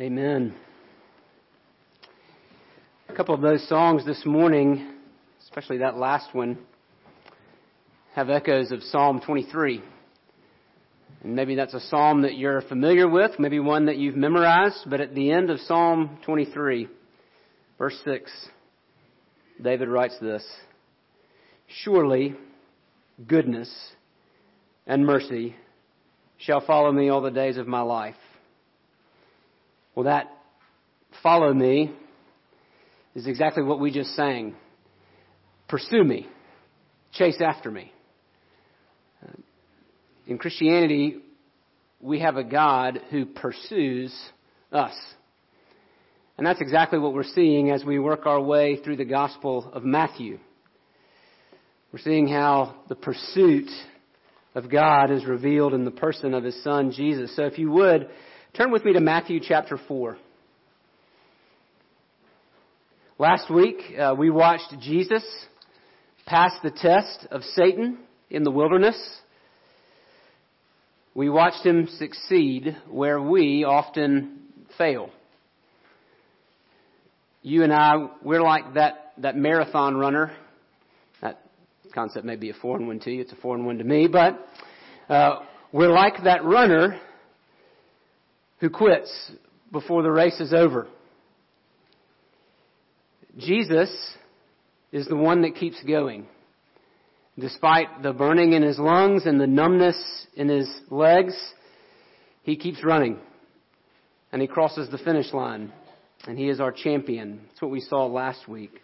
Amen. A couple of those songs this morning, especially that last one, have echoes of Psalm 23. And maybe that's a psalm that you're familiar with, maybe one that you've memorized, but at the end of Psalm 23, verse 6, David writes this Surely goodness and mercy shall follow me all the days of my life. Well, that follow me is exactly what we just sang. Pursue me. Chase after me. In Christianity, we have a God who pursues us. And that's exactly what we're seeing as we work our way through the Gospel of Matthew. We're seeing how the pursuit of God is revealed in the person of His Son, Jesus. So if you would, turn with me to Matthew chapter 4. Last week, uh, we watched Jesus pass the test of Satan in the wilderness. We watched him succeed where we often fail. You and I, we're like that, that marathon runner. That concept may be a foreign one to you. It's a foreign one to me, but uh, we're like that runner who quits before the race is over. Jesus is the one that keeps going. Despite the burning in his lungs and the numbness in his legs, he keeps running. And he crosses the finish line. And he is our champion. That's what we saw last week.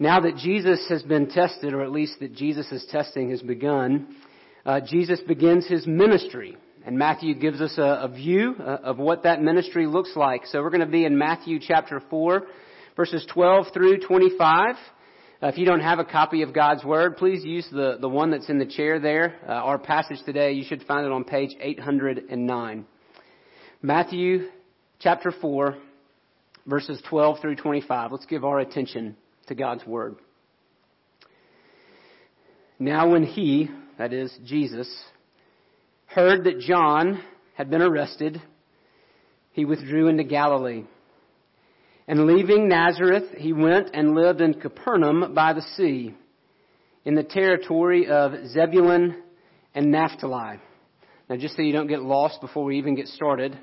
Now that Jesus has been tested, or at least that Jesus' testing has begun, uh, Jesus begins his ministry. And Matthew gives us a, a view uh, of what that ministry looks like. So we're going to be in Matthew chapter 4, verses 12 through 25. Uh, if you don't have a copy of God's Word, please use the, the one that's in the chair there. Uh, our passage today, you should find it on page 809. Matthew chapter 4, verses 12 through 25. Let's give our attention to God's Word. Now when he, that is Jesus, heard that John had been arrested, he withdrew into Galilee. And leaving Nazareth, he went and lived in Capernaum by the sea, in the territory of Zebulun and Naphtali. Now, just so you don't get lost before we even get started,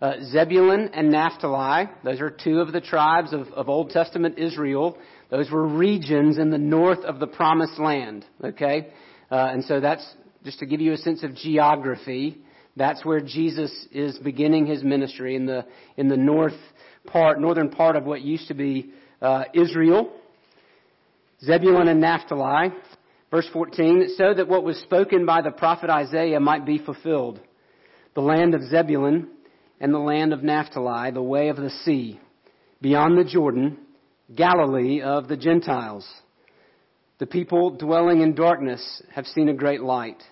uh, Zebulun and Naphtali, those are two of the tribes of, of Old Testament Israel. Those were regions in the north of the Promised Land. Okay, uh, and so that's just to give you a sense of geography. That's where Jesus is beginning his ministry in the in the north part, northern part of what used to be uh, Israel, Zebulun and Naphtali. Verse 14, so that what was spoken by the prophet Isaiah might be fulfilled. The land of Zebulun and the land of Naphtali, the way of the sea, beyond the Jordan, Galilee of the Gentiles. The people dwelling in darkness have seen a great light.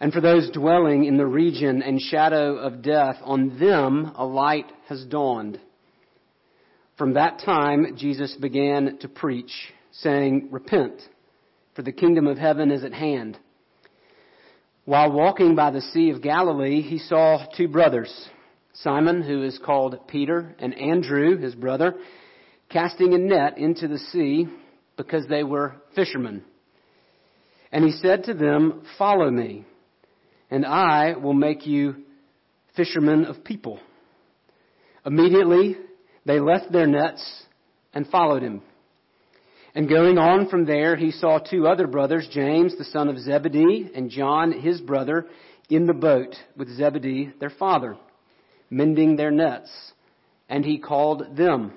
And for those dwelling in the region and shadow of death, on them a light has dawned. From that time, Jesus began to preach, saying, Repent, for the kingdom of heaven is at hand. While walking by the Sea of Galilee, he saw two brothers, Simon, who is called Peter, and Andrew, his brother, casting a net into the sea because they were fishermen. And he said to them, Follow me, and I will make you fishermen of people. Immediately, they left their nets and followed him. And going on from there, he saw two other brothers, James, the son of Zebedee, and John, his brother, in the boat with Zebedee, their father, mending their nets. And he called them.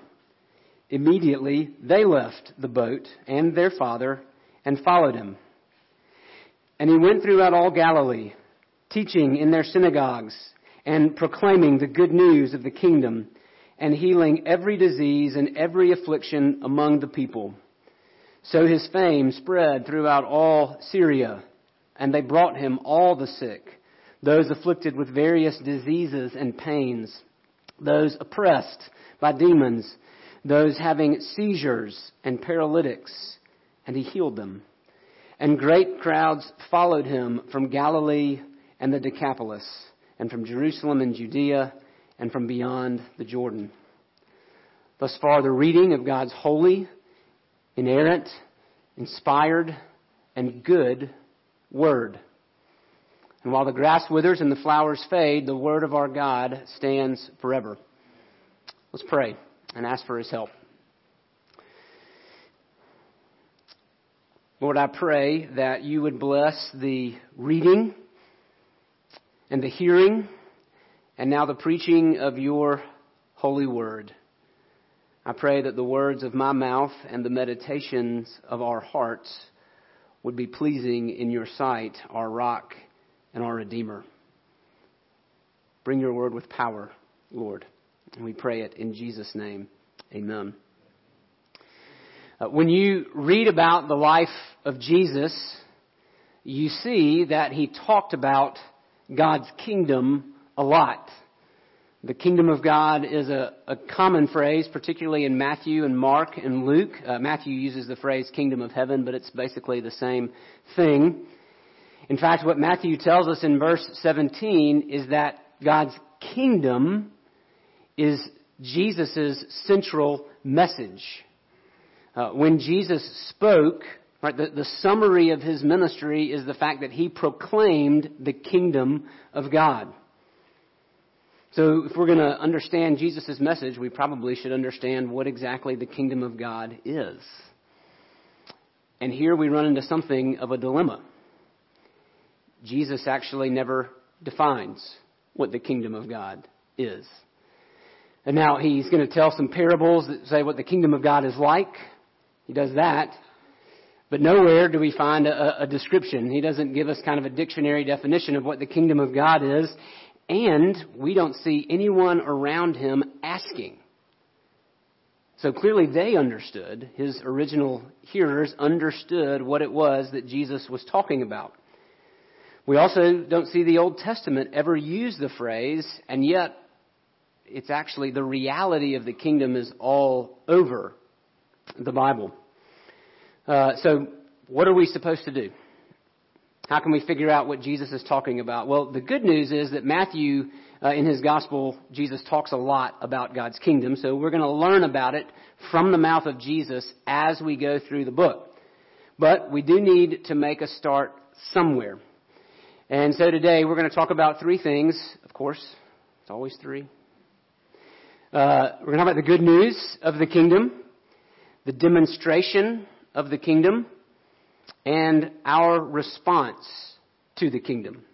Immediately they left the boat and their father and followed him. And he went throughout all Galilee, teaching in their synagogues and proclaiming the good news of the kingdom and healing every disease and every affliction among the people. So his fame spread throughout all Syria, and they brought him all the sick, those afflicted with various diseases and pains, those oppressed by demons, those having seizures and paralytics, and he healed them. And great crowds followed him from Galilee and the Decapolis, and from Jerusalem and Judea and from beyond the Jordan. Thus far, the reading of God's holy, inerrant, inspired, and good Word. And while the grass withers and the flowers fade, the Word of our God stands forever. Let's pray and ask for His help. Lord, I pray that you would bless the reading and the hearing and now the preaching of your holy word. I pray that the words of my mouth and the meditations of our hearts would be pleasing in your sight, our rock and our redeemer. Bring your word with power, Lord. And we pray it in Jesus' name. Amen. Uh, when you read about the life of Jesus, you see that he talked about God's kingdom a lot. The kingdom of God is a, a common phrase, particularly in Matthew and Mark and Luke. Uh, Matthew uses the phrase kingdom of heaven, but it's basically the same thing. In fact, what Matthew tells us in verse 17 is that God's kingdom is Jesus' central message. Uh, when Jesus spoke, right, the, the summary of his ministry is the fact that he proclaimed the kingdom of God. So if we're going to understand Jesus' message, we probably should understand what exactly the kingdom of God is. And here we run into something of a dilemma. Jesus actually never defines what the kingdom of God is. And now he's going to tell some parables that say what the kingdom of God is like. He does that. But nowhere do we find a, a, description. He doesn't give us kind of a dictionary definition of what the kingdom of God is. And we don't see anyone around him asking. So clearly they understood, his original hearers understood what it was that Jesus was talking about. We also don't see the Old Testament ever use the phrase, and yet it's actually the reality of the kingdom is all over the Bible. Uh, so, what are we supposed to do? How can we figure out what Jesus is talking about? Well, the good news is that Matthew, uh, in his gospel, Jesus talks a lot about God's kingdom. So we're going to learn about it from the mouth of Jesus as we go through the book. But we do need to make a start somewhere. And so today we're going to talk about three things. Of course, it's always three. Uh, we're going to talk about the good news of the kingdom, the demonstration of the kingdom, and our response to the kingdom.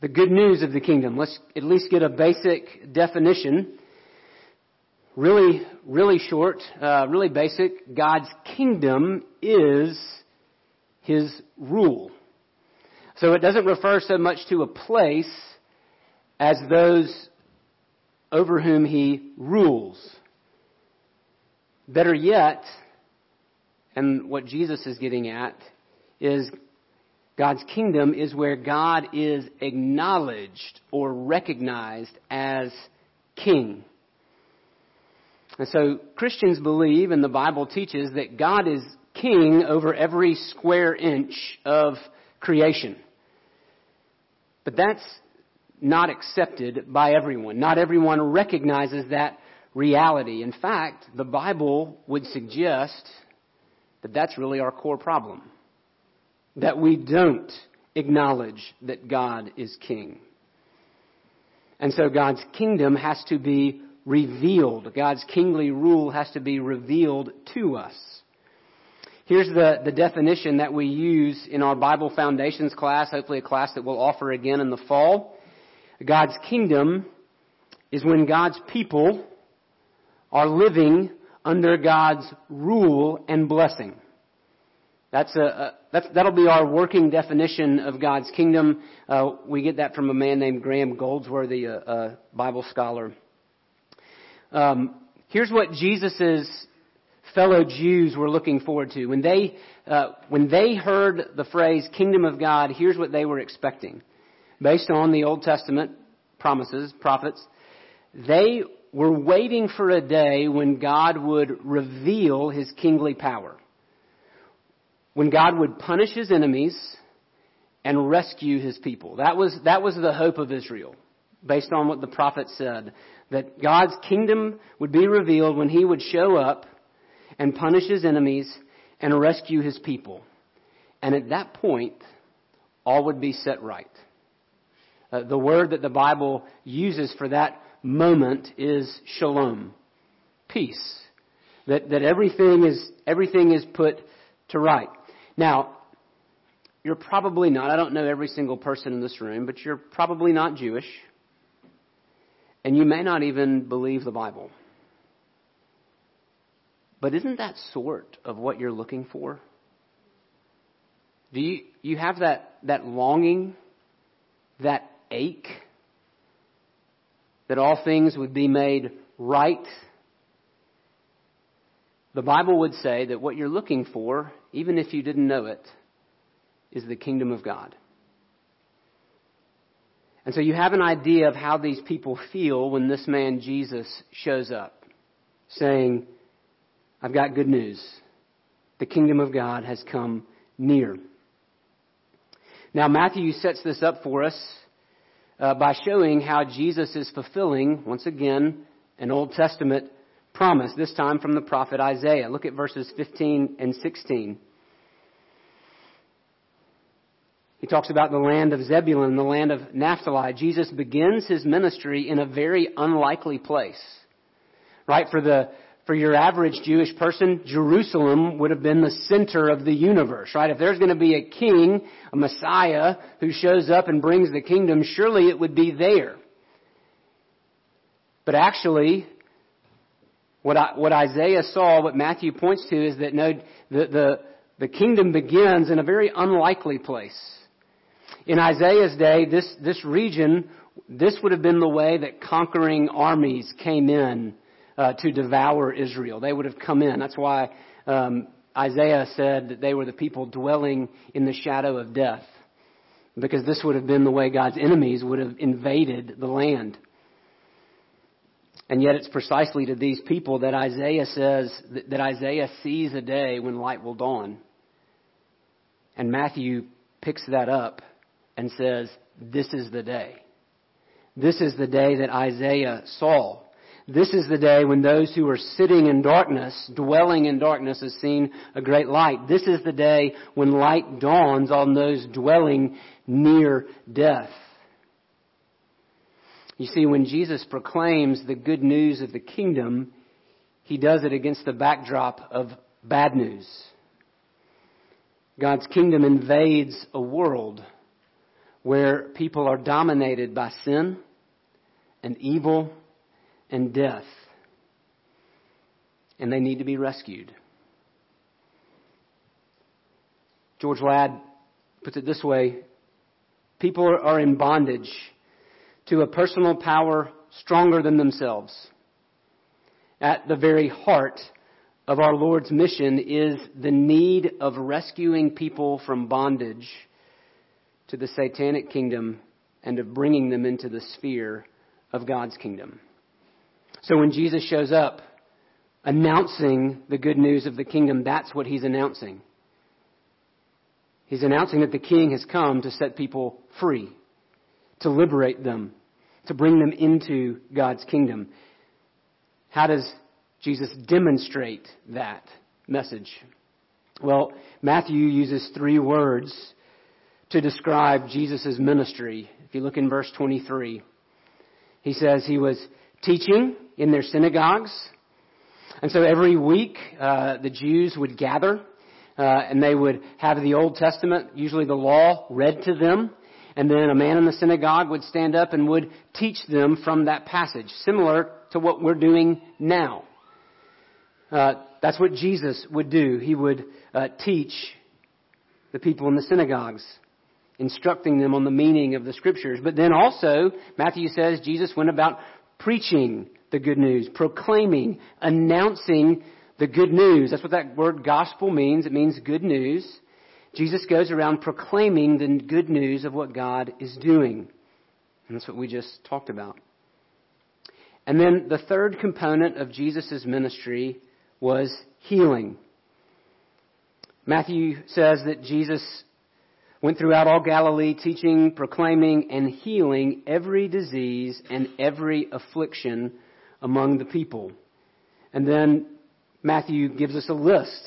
The good news of the kingdom. Let's at least get a basic definition. Really, really short, uh, really basic. God's kingdom is His rule. So it doesn't refer so much to a place as those over whom He rules. Better yet, and what Jesus is getting at is God's kingdom is where God is acknowledged or recognized as king. And so Christians believe, and the Bible teaches, that God is king over every square inch of creation. But that's not accepted by everyone. Not everyone recognizes that reality. In fact, the Bible would suggest that that's really our core problem. That we don't acknowledge that God is king. And so God's kingdom has to be revealed. God's kingly rule has to be revealed to us. Here's the, the definition that we use in our Bible Foundations class, hopefully a class that we'll offer again in the fall. God's kingdom is when God's people are living under God's rule and blessing. That's a, a that's, that'll be our working definition of God's kingdom. Uh, we get that from a man named Graham Goldsworthy, a, a Bible scholar. Um, here's what Jesus' fellow Jews were looking forward to when they uh, when they heard the phrase "kingdom of God." Here's what they were expecting, based on the Old Testament promises, prophets. They we're waiting for a day when God would reveal his kingly power. When God would punish his enemies and rescue his people. That was, that was the hope of Israel. based on what the prophet said, that God's kingdom would be revealed when he would show up and punish his enemies and rescue his people. And at that point, all would be set right. Uh, the word that the Bible uses for that moment is shalom, peace. That, that everything is, everything is put to right. Now, you're probably not, I don't know every single person in this room, but you're probably not Jewish. And you may not even believe the Bible. But isn't that sort of what you're looking for? Do you, you have that, that longing, that ache, that all things would be made right? The Bible would say that what you're looking for, even if you didn't know it, is the kingdom of God. And so you have an idea of how these people feel when this man Jesus shows up, saying, I've got good news. The kingdom of God has come near. Now, Matthew sets this up for us uh, by showing how Jesus is fulfilling, once again, an Old Testament promise, this time from the prophet Isaiah. Look at verses 15 and 16. He talks about the land of Zebulun and the land of Naphtali. Jesus begins his ministry in a very unlikely place. Right? For the, for your average Jewish person, Jerusalem would have been the center of the universe, right? If there's going to be a king, a Messiah, who shows up and brings the kingdom, surely it would be there. But actually, what, I, what Isaiah saw, what Matthew points to, is that no, the, the, the kingdom begins in a very unlikely place. In Isaiah's day, this, this region, this would have been the way that conquering armies came in uh, to devour Israel. They would have come in. That's why um, Isaiah said that they were the people dwelling in the shadow of death. Because this would have been the way God's enemies would have invaded the land. And yet it's precisely to these people that Isaiah says, that, that Isaiah sees a day when light will dawn. And Matthew picks that up and says, This is the day. This is the day that Isaiah saw. This is the day when those who are sitting in darkness, dwelling in darkness, have seen a great light. This is the day when light dawns on those dwelling near death. You see, when Jesus proclaims the good news of the kingdom, he does it against the backdrop of bad news. God's kingdom invades a world where people are dominated by sin and evil and death. And they need to be rescued. George Ladd puts it this way people are in bondage to a personal power stronger than themselves. At the very heart of our Lord's mission is the need of rescuing people from bondage to the satanic kingdom and of bringing them into the sphere of God's kingdom. So when Jesus shows up announcing the good news of the kingdom, that's what he's announcing. He's announcing that the king has come to set people free, to liberate them, to bring them into God's kingdom. How does Jesus demonstrate that message? Well, Matthew uses three words to describe Jesus' ministry. If you look in verse 23, he says he was teaching in their synagogues. And so every week, uh, the Jews would gather, uh, and they would have the Old Testament, usually the law, read to them. And then a man in the synagogue would stand up and would teach them from that passage, similar to what we're doing now. Uh, that's what Jesus would do. He would uh, teach the people in the synagogues instructing them on the meaning of the scriptures. But then also, Matthew says Jesus went about preaching the good news, proclaiming, announcing the good news. That's what that word gospel means. It means good news. Jesus goes around proclaiming the good news of what God is doing. And that's what we just talked about. And then the third component of Jesus' ministry was healing. Matthew says that Jesus went throughout all Galilee, teaching, proclaiming, and healing every disease and every affliction among the people. And then Matthew gives us a list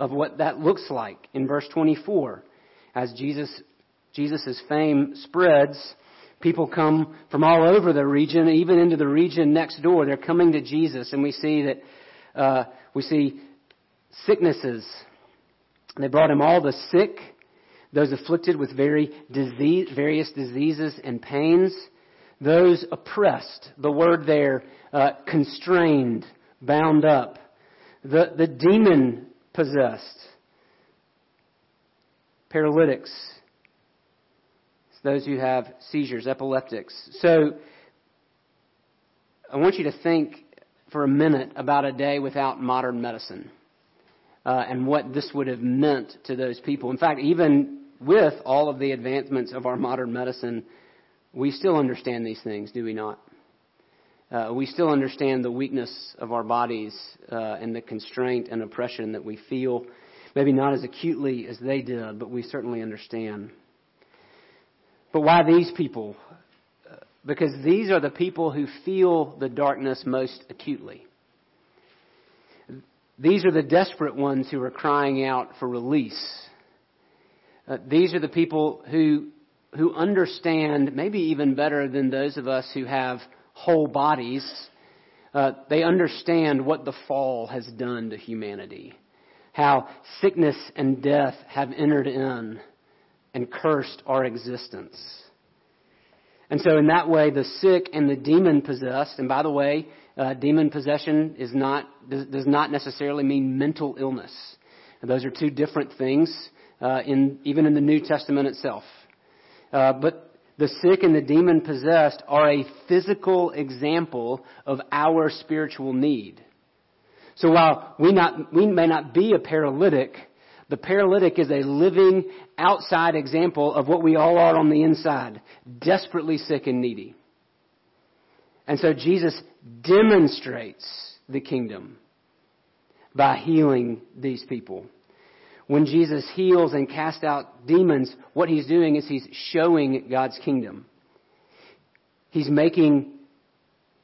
of what that looks like in verse 24. As Jesus, Jesus' fame spreads, people come from all over the region, even into the region next door. They're coming to Jesus, and we see that uh, we see sicknesses. They brought him all the sick, those afflicted with very disease, various diseases and pains, those oppressed. The word there, uh, constrained, bound up, the the demon possessed, paralytics, those who have seizures, epileptics. So I want you to think for a minute about a day without modern medicine uh, and what this would have meant to those people. In fact, even with all of the advancements of our modern medicine, we still understand these things, do we not? Uh, we still understand the weakness of our bodies uh, and the constraint and oppression that we feel. Maybe not as acutely as they did, but we certainly understand. But why these people? Because these are the people who feel the darkness most acutely. These are the desperate ones who are crying out for release. Uh, these are the people who, who understand, maybe even better than those of us who have whole bodies, uh, they understand what the fall has done to humanity. How sickness and death have entered in and cursed our existence. And so, in that way, the sick and the demon possessed, and by the way, uh, demon possession is not, does, does, not necessarily mean mental illness. And those are two different things, uh, in, even in the New Testament itself. Uh, but the sick and the demon possessed are a physical example of our spiritual need. So while we, not, we may not be a paralytic, the paralytic is a living outside example of what we all are on the inside, desperately sick and needy. And so Jesus demonstrates the kingdom by healing these people. When Jesus heals and casts out demons, what he's doing is he's showing God's kingdom. He's making,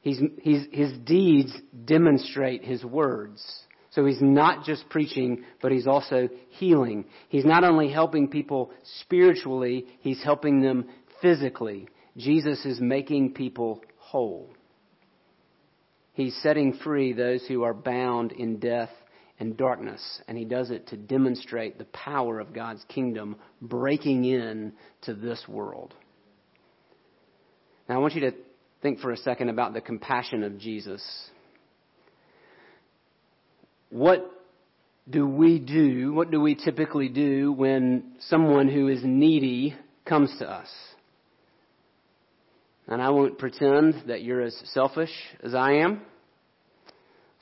he's, he's, his deeds demonstrate his words. So he's not just preaching, but he's also healing. He's not only helping people spiritually, he's helping them physically. Jesus is making people whole. He's setting free those who are bound in death and darkness, and he does it to demonstrate the power of God's kingdom breaking in to this world. Now I want you to think for a second about the compassion of Jesus what do we do? What do we typically do when someone who is needy comes to us? And I won't pretend that you're as selfish as I am.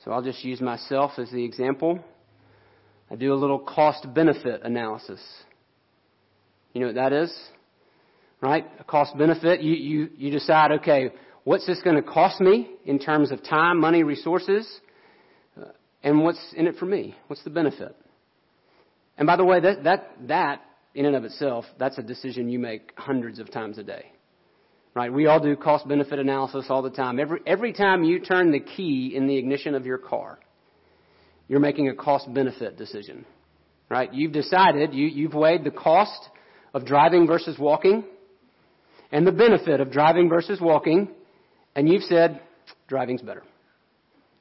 So I'll just use myself as the example. I do a little cost benefit analysis. You know what that is? Right? A cost benefit. You, you, you decide, okay, what's this going to cost me in terms of time, money, resources? Uh, and what's in it for me? What's the benefit? And by the way, that, that, that in and of itself, that's a decision you make hundreds of times a day. Right? We all do cost benefit analysis all the time. Every, every time you turn the key in the ignition of your car, you're making a cost benefit decision. Right? You've decided, you, you've weighed the cost of driving versus walking and the benefit of driving versus walking, and you've said, driving's better.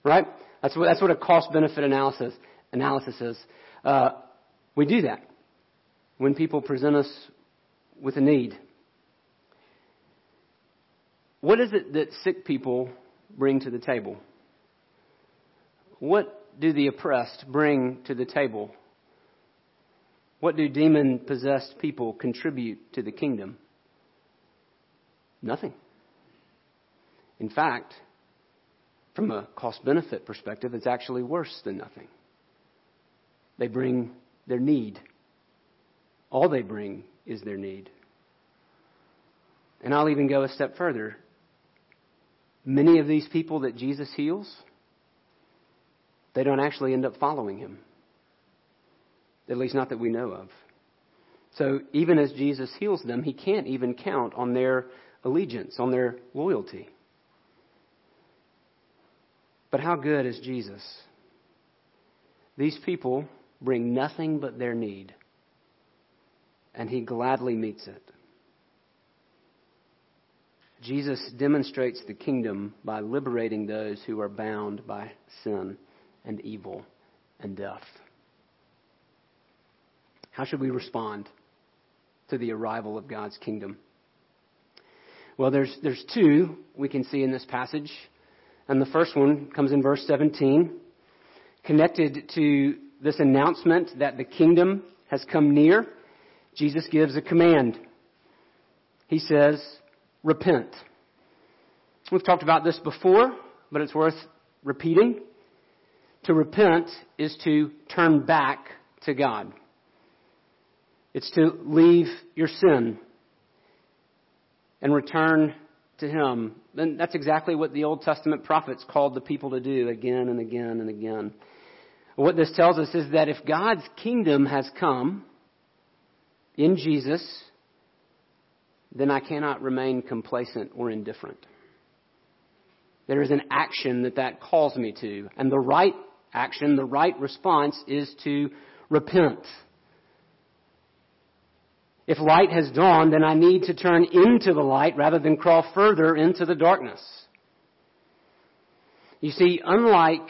Right? That's what, that's what a cost benefit analysis, analysis is. Uh, we do that when people present us with a need. What is it that sick people bring to the table? What do the oppressed bring to the table? What do demon possessed people contribute to the kingdom? Nothing. In fact, from a cost benefit perspective, it's actually worse than nothing. They bring their need. All they bring is their need. And I'll even go a step further. Many of these people that Jesus heals, they don't actually end up following him. At least not that we know of. So even as Jesus heals them, he can't even count on their allegiance, on their loyalty. But how good is Jesus? These people bring nothing but their need, and he gladly meets it. Jesus demonstrates the kingdom by liberating those who are bound by sin and evil and death. How should we respond to the arrival of God's kingdom? Well, there's, there's two we can see in this passage. And the first one comes in verse 17, connected to this announcement that the kingdom has come near. Jesus gives a command. He says, repent. We've talked about this before, but it's worth repeating. To repent is to turn back to God. It's to leave your sin and return to Him. And that's exactly what the Old Testament prophets called the people to do again and again and again. What this tells us is that if God's kingdom has come in Jesus, then I cannot remain complacent or indifferent. There is an action that that calls me to. And the right action, the right response is to repent. If light has dawned, then I need to turn into the light rather than crawl further into the darkness. You see, unlike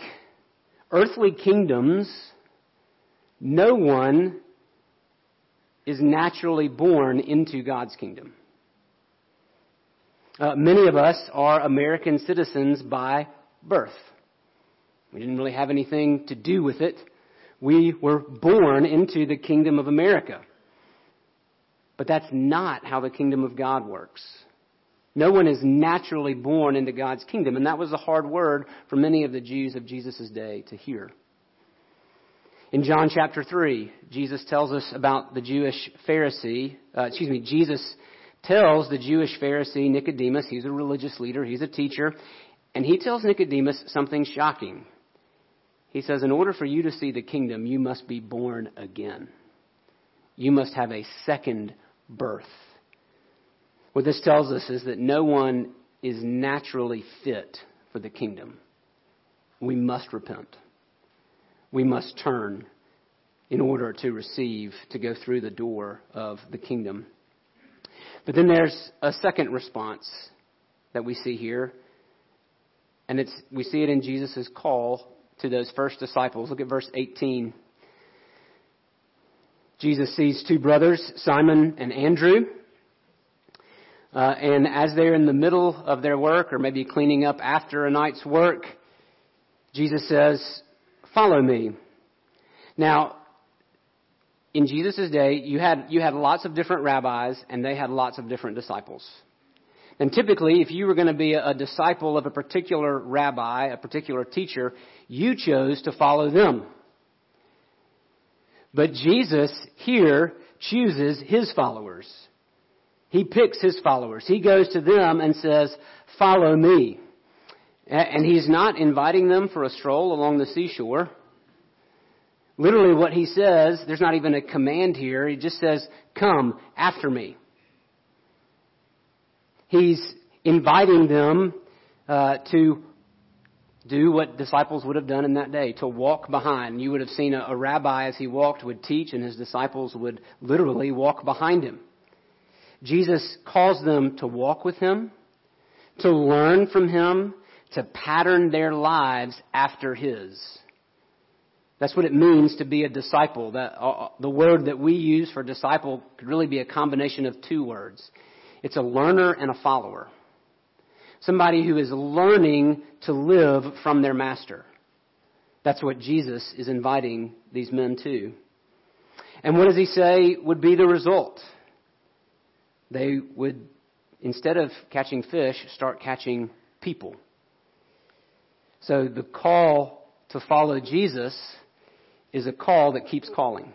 earthly kingdoms, no one is naturally born into God's kingdom. Uh, many of us are American citizens by birth. We didn't really have anything to do with it. We were born into the kingdom of America. But that's not how the kingdom of God works. No one is naturally born into God's kingdom, and that was a hard word for many of the Jews of Jesus' day to hear. In John chapter 3, Jesus tells us about the Jewish Pharisee, uh, excuse me, Jesus tells the Jewish Pharisee Nicodemus, he's a religious leader, he's a teacher, and he tells Nicodemus something shocking. He says, In order for you to see the kingdom, you must be born again. You must have a second birth. What this tells us is that no one is naturally fit for the kingdom. We must repent. We must turn in order to receive, to go through the door of the kingdom. But then there's a second response that we see here. And it's, we see it in Jesus' call to those first disciples. Look at verse 18. Jesus sees two brothers, Simon and Andrew. Uh, and as they're in the middle of their work, or maybe cleaning up after a night's work, Jesus says, Follow me. Now, in Jesus' day, you had, you had lots of different rabbis, and they had lots of different disciples. And typically, if you were going to be a, a disciple of a particular rabbi, a particular teacher, you chose to follow them. But Jesus here chooses his followers. He picks his followers. He goes to them and says, Follow me. And he's not inviting them for a stroll along the seashore. Literally, what he says, there's not even a command here. He just says, Come after me. He's inviting them uh, to do what disciples would have done in that day, to walk behind. You would have seen a, a rabbi as he walked would teach, and his disciples would literally walk behind him. Jesus calls them to walk with him, to learn from him, to pattern their lives after his. That's what it means to be a disciple. That, uh, the word that we use for disciple could really be a combination of two words. It's a learner and a follower. Somebody who is learning to live from their master. That's what Jesus is inviting these men to. And what does he say would be the result? They would, instead of catching fish, start catching people. So the call to follow Jesus is a call that keeps calling.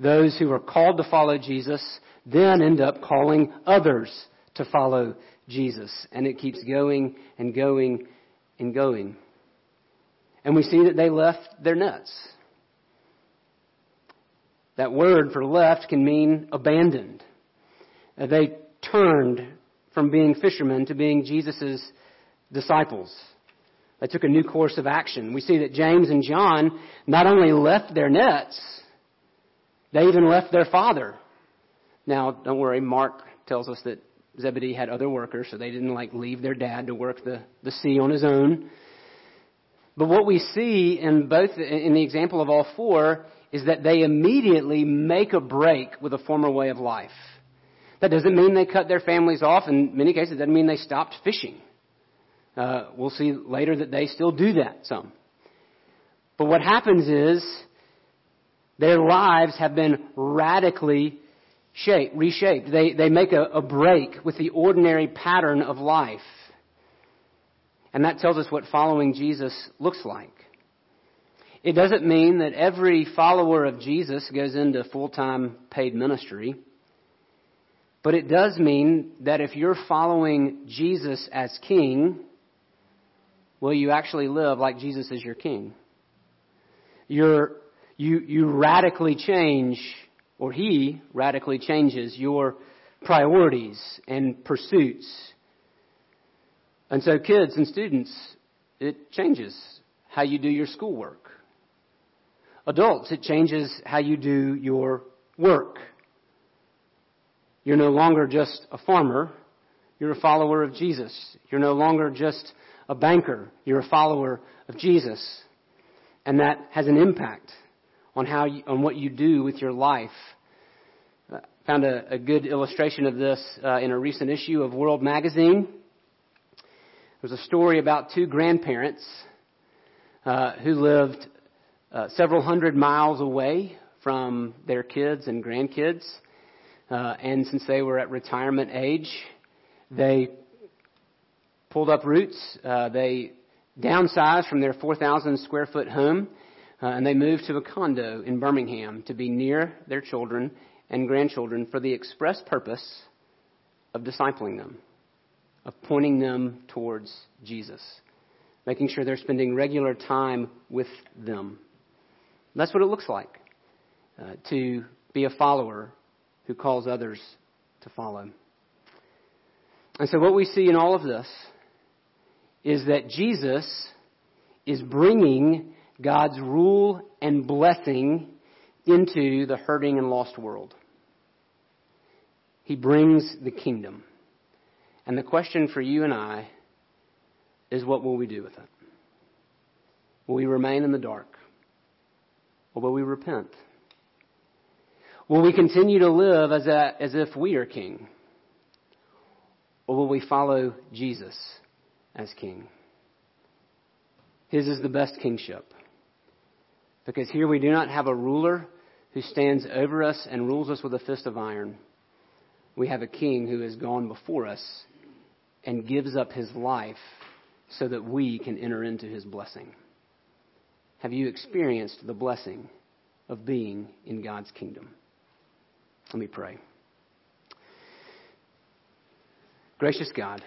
Those who are called to follow Jesus then end up calling others to follow Jesus. And it keeps going and going and going. And we see that they left their nets. That word for left can mean abandoned. They turned from being fishermen to being Jesus' disciples. They took a new course of action. We see that James and John not only left their nets, they even left their father. Now, don't worry, Mark tells us that Zebedee had other workers, so they didn't like leave their dad to work the, the sea on his own. But what we see in both, in the example of all four, is that they immediately make a break with a former way of life. That doesn't mean they cut their families off. In many cases, it doesn't mean they stopped fishing. Uh, we'll see later that they still do that some. But what happens is their lives have been radically shaped, reshaped. They, they make a, a break with the ordinary pattern of life. And that tells us what following Jesus looks like. It doesn't mean that every follower of Jesus goes into full-time paid ministry. But it does mean that if you're following Jesus as king, will you actually live like Jesus is your king? You're, you, you radically change, or he radically changes your priorities and pursuits. And so kids and students, it changes how you do your schoolwork. Adults, it changes how you do your work. You're no longer just a farmer. You're a follower of Jesus. You're no longer just a banker. You're a follower of Jesus. And that has an impact on how you, on what you do with your life. I found a, a good illustration of this uh, in a recent issue of World Magazine. There's a story about two grandparents uh, who lived uh, several hundred miles away from their kids and grandkids. Uh, and since they were at retirement age, they pulled up roots. Uh, they downsized from their 4,000 square foot home, uh, and they moved to a condo in Birmingham to be near their children and grandchildren for the express purpose of discipling them, of pointing them towards Jesus, making sure they're spending regular time with them. That's what it looks like uh, to be a follower who calls others to follow. And so, what we see in all of this is that Jesus is bringing God's rule and blessing into the hurting and lost world. He brings the kingdom. And the question for you and I is what will we do with it? Will we remain in the dark? Or will we repent? Will we continue to live as, a, as if we are king? Or will we follow Jesus as king? His is the best kingship. Because here we do not have a ruler who stands over us and rules us with a fist of iron. We have a king who has gone before us and gives up his life so that we can enter into his blessing. Have you experienced the blessing of being in God's kingdom? Let me pray. Gracious God,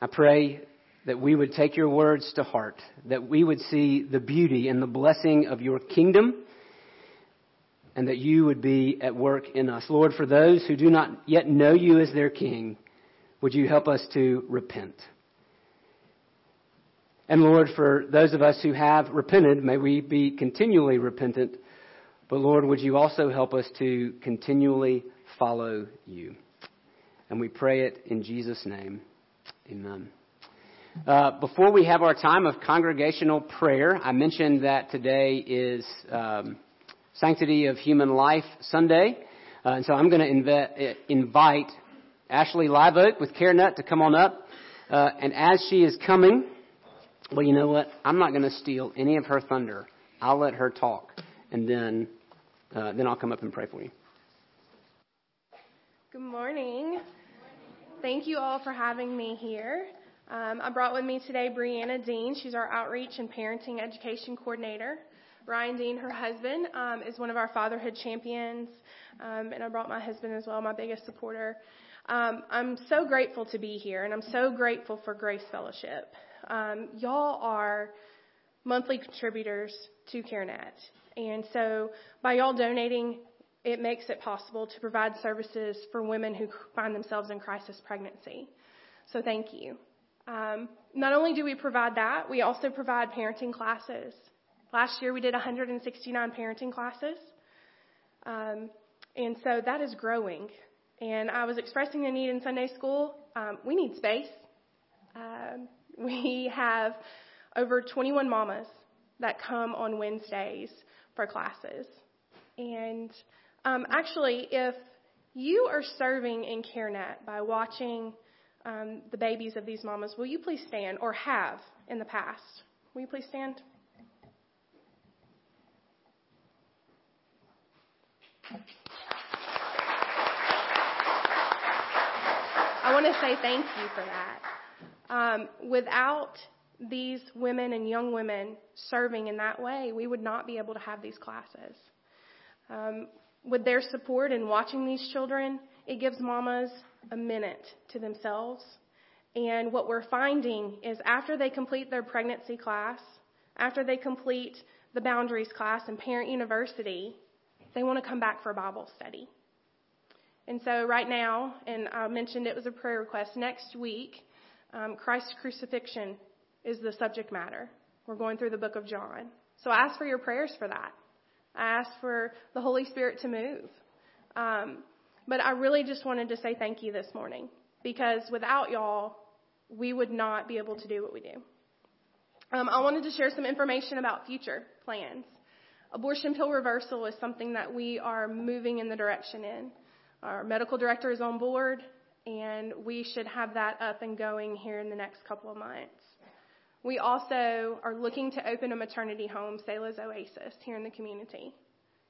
I pray that we would take your words to heart, that we would see the beauty and the blessing of your kingdom, and that you would be at work in us. Lord, for those who do not yet know you as their King, would you help us to repent? And Lord, for those of us who have repented, may we be continually repentant but Lord, would you also help us to continually follow you? And we pray it in Jesus' name. Amen. Uh, before we have our time of congregational prayer, I mentioned that today is um, Sanctity of Human Life Sunday. Uh, and so I'm going to invite Ashley Live Oak with CareNet to come on up. Uh, and as she is coming, well, you know what? I'm not going to steal any of her thunder. I'll let her talk. And then uh, then I'll come up and pray for you. Good morning. Thank you all for having me here. Um, I brought with me today Brianna Dean. She's our outreach and parenting education coordinator. Ryan Dean, her husband, um, is one of our fatherhood champions, um, and I brought my husband as well, my biggest supporter. Um, I'm so grateful to be here, and I'm so grateful for Grace Fellowship. Um, y'all are monthly contributors to CareNet, And so by y'all donating, it makes it possible to provide services for women who find themselves in crisis pregnancy. So thank you. Um, not only do we provide that, we also provide parenting classes. Last year we did 169 parenting classes. Um, and so that is growing. And I was expressing the need in Sunday school. Um, we need space. Um, we have over 21 mamas that come on Wednesdays for classes. And um, actually, if you are serving in CareNet by watching um, the babies of these mamas, will you please stand, or have in the past? Will you please stand? I want to say thank you for that. Um, without these women and young women serving in that way, we would not be able to have these classes. Um, with their support in watching these children, it gives mamas a minute to themselves. And what we're finding is after they complete their pregnancy class, after they complete the boundaries class in Parent University, they want to come back for Bible study. And so, right now, and I mentioned it was a prayer request, next week, um, Christ's crucifixion is the subject matter. We're going through the book of John. So, I ask for your prayers for that. I asked for the Holy Spirit to move. Um, but I really just wanted to say thank you this morning because without y'all, we would not be able to do what we do. Um, I wanted to share some information about future plans. Abortion pill reversal is something that we are moving in the direction in. Our medical director is on board, and we should have that up and going here in the next couple of months. We also are looking to open a maternity home, Selah's Oasis, here in the community.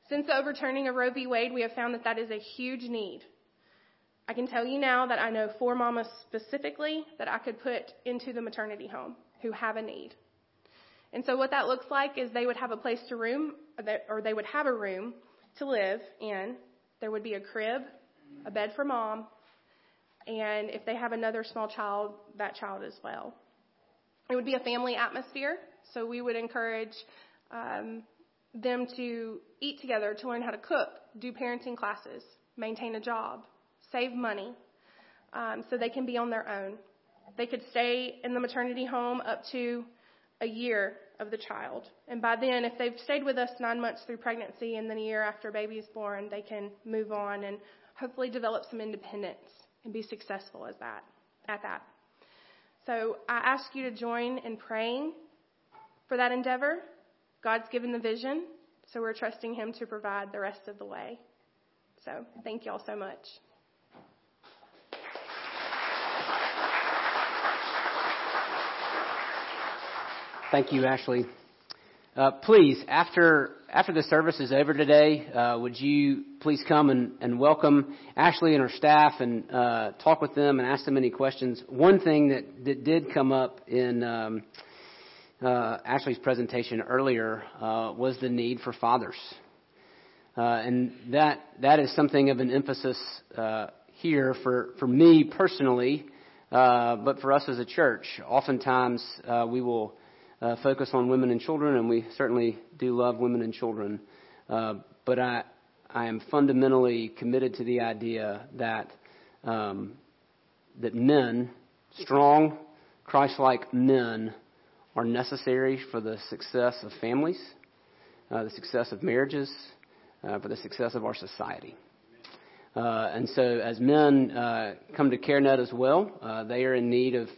Since the overturning of Roe v. Wade, we have found that that is a huge need. I can tell you now that I know four mamas specifically that I could put into the maternity home who have a need. And so what that looks like is they would have a place to room, or they would have a room to live in. There would be a crib, a bed for mom, and if they have another small child, that child as well. It would be a family atmosphere, so we would encourage um, them to eat together, to learn how to cook, do parenting classes, maintain a job, save money, um, so they can be on their own. They could stay in the maternity home up to a year of the child. And by then, if they've stayed with us nine months through pregnancy and then a year after baby is born, they can move on and hopefully develop some independence and be successful as that, at that. So I ask you to join in praying for that endeavor. God's given the vision, so we're trusting Him to provide the rest of the way. So thank you all so much. Thank you, Ashley. Uh, please, after after the service is over today, uh, would you please come and, and welcome Ashley and her staff and uh, talk with them and ask them any questions? One thing that, that did come up in um, uh, Ashley's presentation earlier uh, was the need for fathers, uh, and that that is something of an emphasis here for for me personally, but for us as a church. Oftentimes, we will uh, focus on women and children, and we certainly do love women and children. Uh, but I, I am fundamentally committed to the idea that um, that men, strong, Christ-like men, are necessary for the success of families, uh, the success of marriages, uh, for the success of our society. Uh, and so, as men uh, come to CareNet as well, uh, they are in need of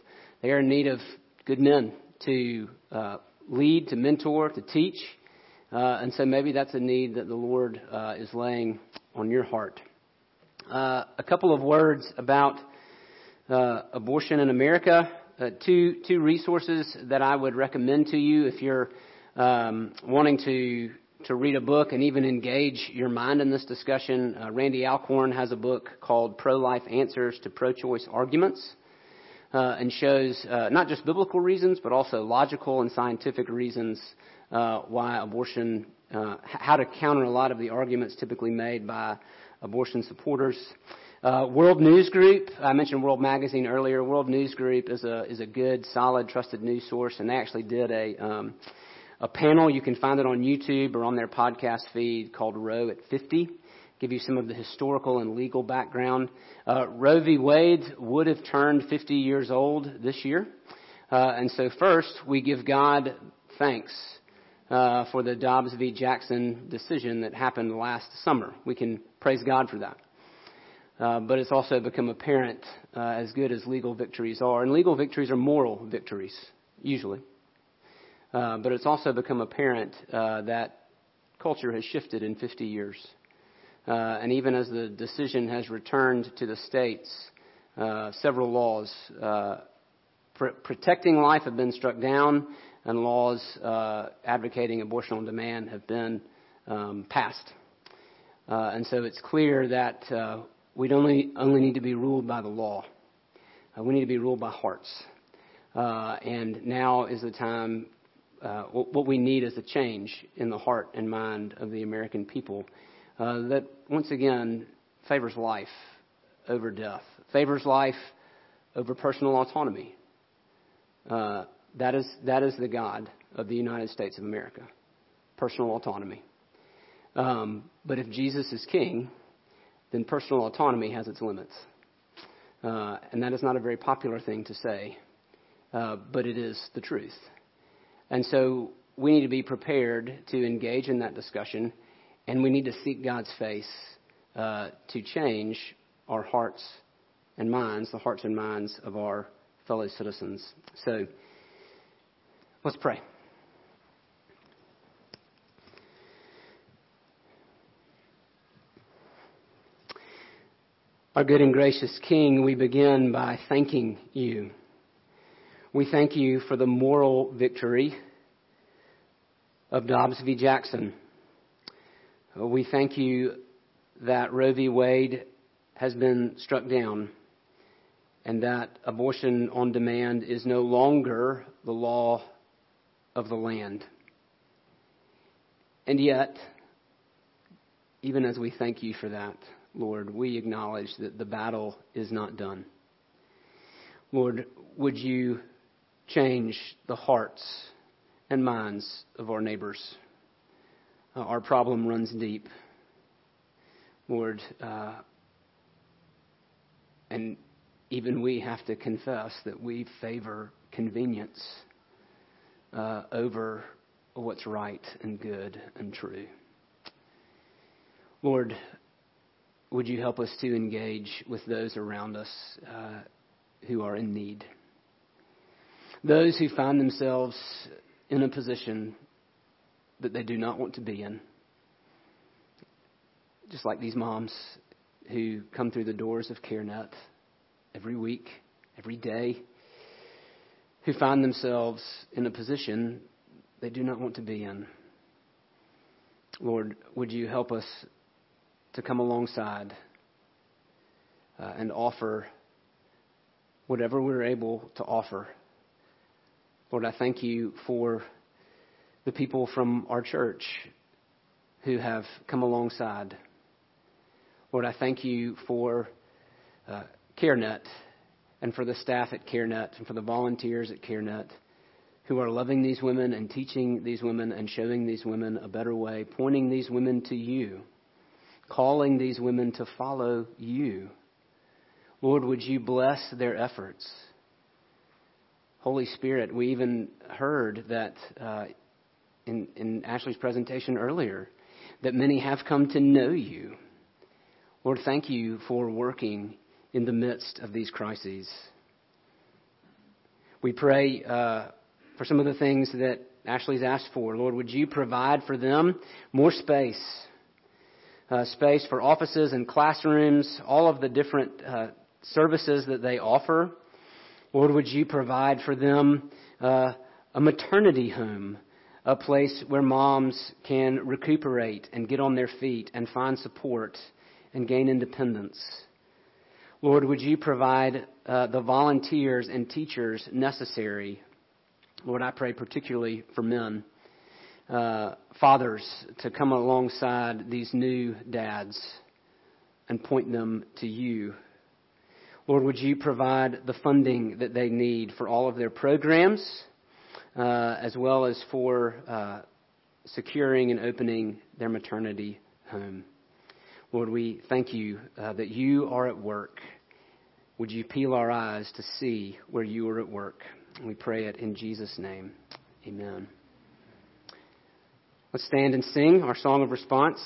they are in need of good men to uh, lead, to mentor, to teach. Uh, and so maybe that's a need that the Lord uh, is laying on your heart. Uh, a couple of words about uh, abortion in America. Uh, two two resources that I would recommend to you if you're um, wanting to to read a book and even engage your mind in this discussion. Randy Alcorn has a book called Pro Life Answers to Pro Choice Arguments uh, and shows uh, not just biblical reasons, but also logical and scientific reasons uh, why abortion, uh, how to counter a lot of the arguments typically made by abortion supporters. Uh, World News Group, I mentioned World Magazine earlier. World News Group is a is a good, solid, trusted news source, and they actually did a um, a panel. You can find it on YouTube or on their podcast feed called Roe at 50. Give you some of the historical and legal background. Uh, Roe v. Wade would have turned 50 years old this year. Uh, and so first, we give God thanks uh, for the Dobbs v. Jackson decision that happened last summer. We can praise God for that. Uh, but it's also become apparent, uh, as good as legal victories are, and legal victories are moral victories, usually. Uh, but it's also become apparent uh, that culture has shifted in 50 years. Uh, and even as the decision has returned to the states, uh, several laws pr- protecting life have been struck down, and laws advocating abortion on demand have been um, passed. and so it's clear that we only, only need to be ruled by the law. Uh, we need to be ruled by hearts. Uh, and now is the time, uh, what we need is a change in the heart and mind of the American people uh, that, once again, favors life over death, favors life over personal autonomy. Uh, that, is, that is the God of the United States of America personal autonomy. Um, but if Jesus is king, then personal autonomy has its limits. Uh, and that is not a very popular thing to say, uh, but it is the truth. And so we need to be prepared to engage in that discussion, and we need to seek God's face uh, to change our hearts and minds, the hearts and minds of our fellow citizens. So let's pray. Our good and gracious King, we begin by thanking you. We thank you for the moral victory of Dobbs v. Jackson. We thank you that Roe v. Wade has been struck down and that abortion on demand is no longer the law of the land. And yet, even as we thank you for that, Lord, we acknowledge that the battle is not done. Lord, would you change the hearts and minds of our neighbors? Uh, our problem runs deep. Lord, uh, and even we have to confess that we favor convenience uh, over what's right and good and true. Lord, would you help us to engage with those around us uh, who are in need? Those who find themselves in a position that they do not want to be in. Just like these moms who come through the doors of CareNet every week, every day, who find themselves in a position they do not want to be in. Lord, would you help us to come alongside uh, and offer whatever we're able to offer. Lord, I thank you for the people from our church who have come alongside. Lord, I thank you for uh, CareNet and for the staff at CareNet and for the volunteers at CareNet who are loving these women and teaching these women and showing these women a better way, pointing these women to you calling these women to follow you. Lord, would you bless their efforts? Holy Spirit, we even heard that uh, in, in Ashley's presentation earlier that many have come to know you. Lord, thank you for working in the midst of these crises. We pray uh, for some of the things that Ashley's asked for. Lord, would you provide for them more space? uh, space for offices and classrooms, all of the different uh, services that they offer. Lord, would you provide for them uh, a maternity home, a place where moms can recuperate and get on their feet and find support and gain independence. Lord, would you provide uh, the volunteers and teachers necessary? Lord, I pray particularly for men uh, fathers to come alongside these new dads and point them to you. Lord, would you provide the funding that they need for all of their programs, uh, as well as for uh, securing and opening their maternity home. Lord, we thank you uh, that you are at work. Would you peel our eyes to see where you are at work? We pray it in Jesus' name. Amen. Let's stand and sing our song of response.